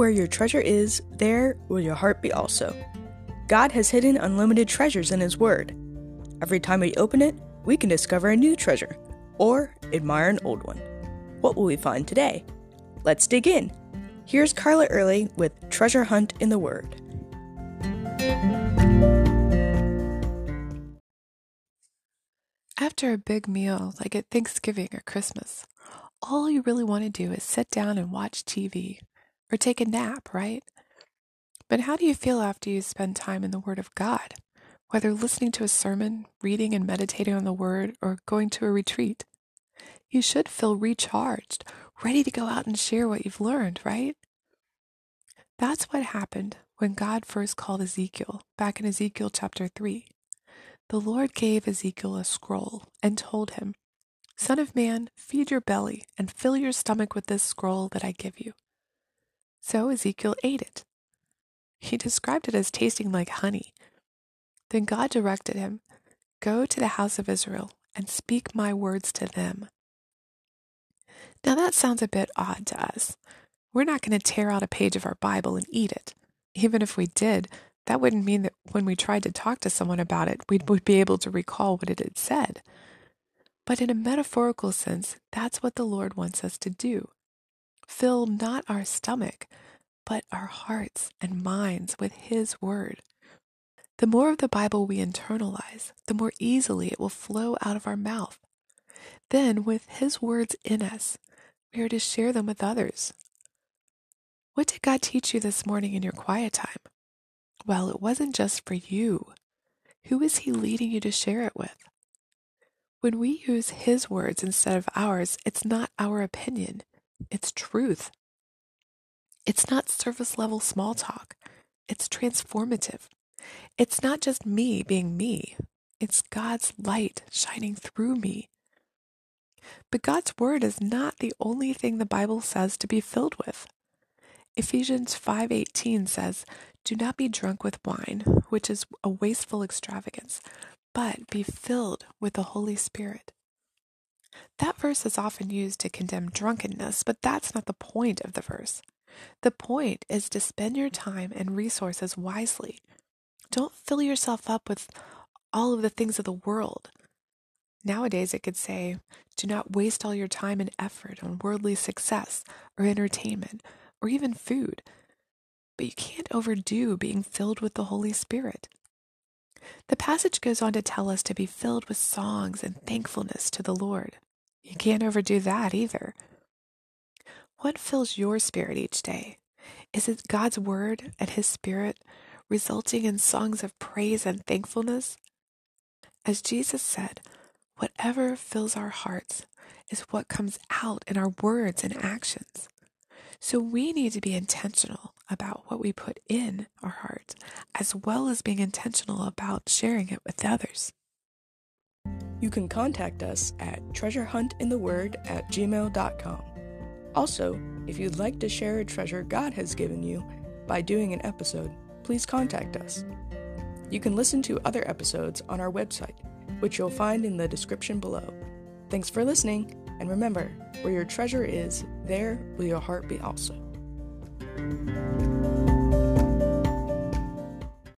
Where your treasure is, there will your heart be also. God has hidden unlimited treasures in His Word. Every time we open it, we can discover a new treasure or admire an old one. What will we find today? Let's dig in. Here's Carla Early with Treasure Hunt in the Word. After a big meal like at Thanksgiving or Christmas, all you really want to do is sit down and watch TV or take a nap, right? But how do you feel after you spend time in the Word of God, whether listening to a sermon, reading and meditating on the Word, or going to a retreat? You should feel recharged, ready to go out and share what you've learned, right? That's what happened when God first called Ezekiel back in Ezekiel chapter 3. The Lord gave Ezekiel a scroll and told him, Son of man, feed your belly and fill your stomach with this scroll that I give you. So Ezekiel ate it. He described it as tasting like honey. Then God directed him, Go to the house of Israel and speak my words to them. Now that sounds a bit odd to us. We're not going to tear out a page of our Bible and eat it. Even if we did, that wouldn't mean that when we tried to talk to someone about it, we would be able to recall what it had said. But in a metaphorical sense, that's what the Lord wants us to do. Fill not our stomach, but our hearts and minds with His Word. The more of the Bible we internalize, the more easily it will flow out of our mouth. Then, with His words in us, we are to share them with others. What did God teach you this morning in your quiet time? Well, it wasn't just for you. Who is He leading you to share it with? When we use His words instead of ours, it's not our opinion, it's truth. It's not surface level small talk, it's transformative. It's not just me being me, it's God's light shining through me. But God's word is not the only thing the Bible says to be filled with. Ephesians 5:18 says, "Do not be drunk with wine, which is a wasteful extravagance, but be filled with the Holy Spirit." That verse is often used to condemn drunkenness, but that's not the point of the verse. The point is to spend your time and resources wisely. Don't fill yourself up with all of the things of the world. Nowadays, it could say, do not waste all your time and effort on worldly success or entertainment or even food. But you can't overdo being filled with the Holy Spirit. The passage goes on to tell us to be filled with songs and thankfulness to the Lord. You can't overdo that either. What fills your spirit each day? Is it God's Word and His Spirit resulting in songs of praise and thankfulness? As Jesus said, whatever fills our hearts is what comes out in our words and actions. So we need to be intentional about what we put in our hearts, as well as being intentional about sharing it with others. You can contact us at treasurehuntintheword at gmail.com. Also, if you'd like to share a treasure God has given you by doing an episode, please contact us. You can listen to other episodes on our website, which you'll find in the description below. Thanks for listening, and remember, where your treasure is, there will your heart be also thank you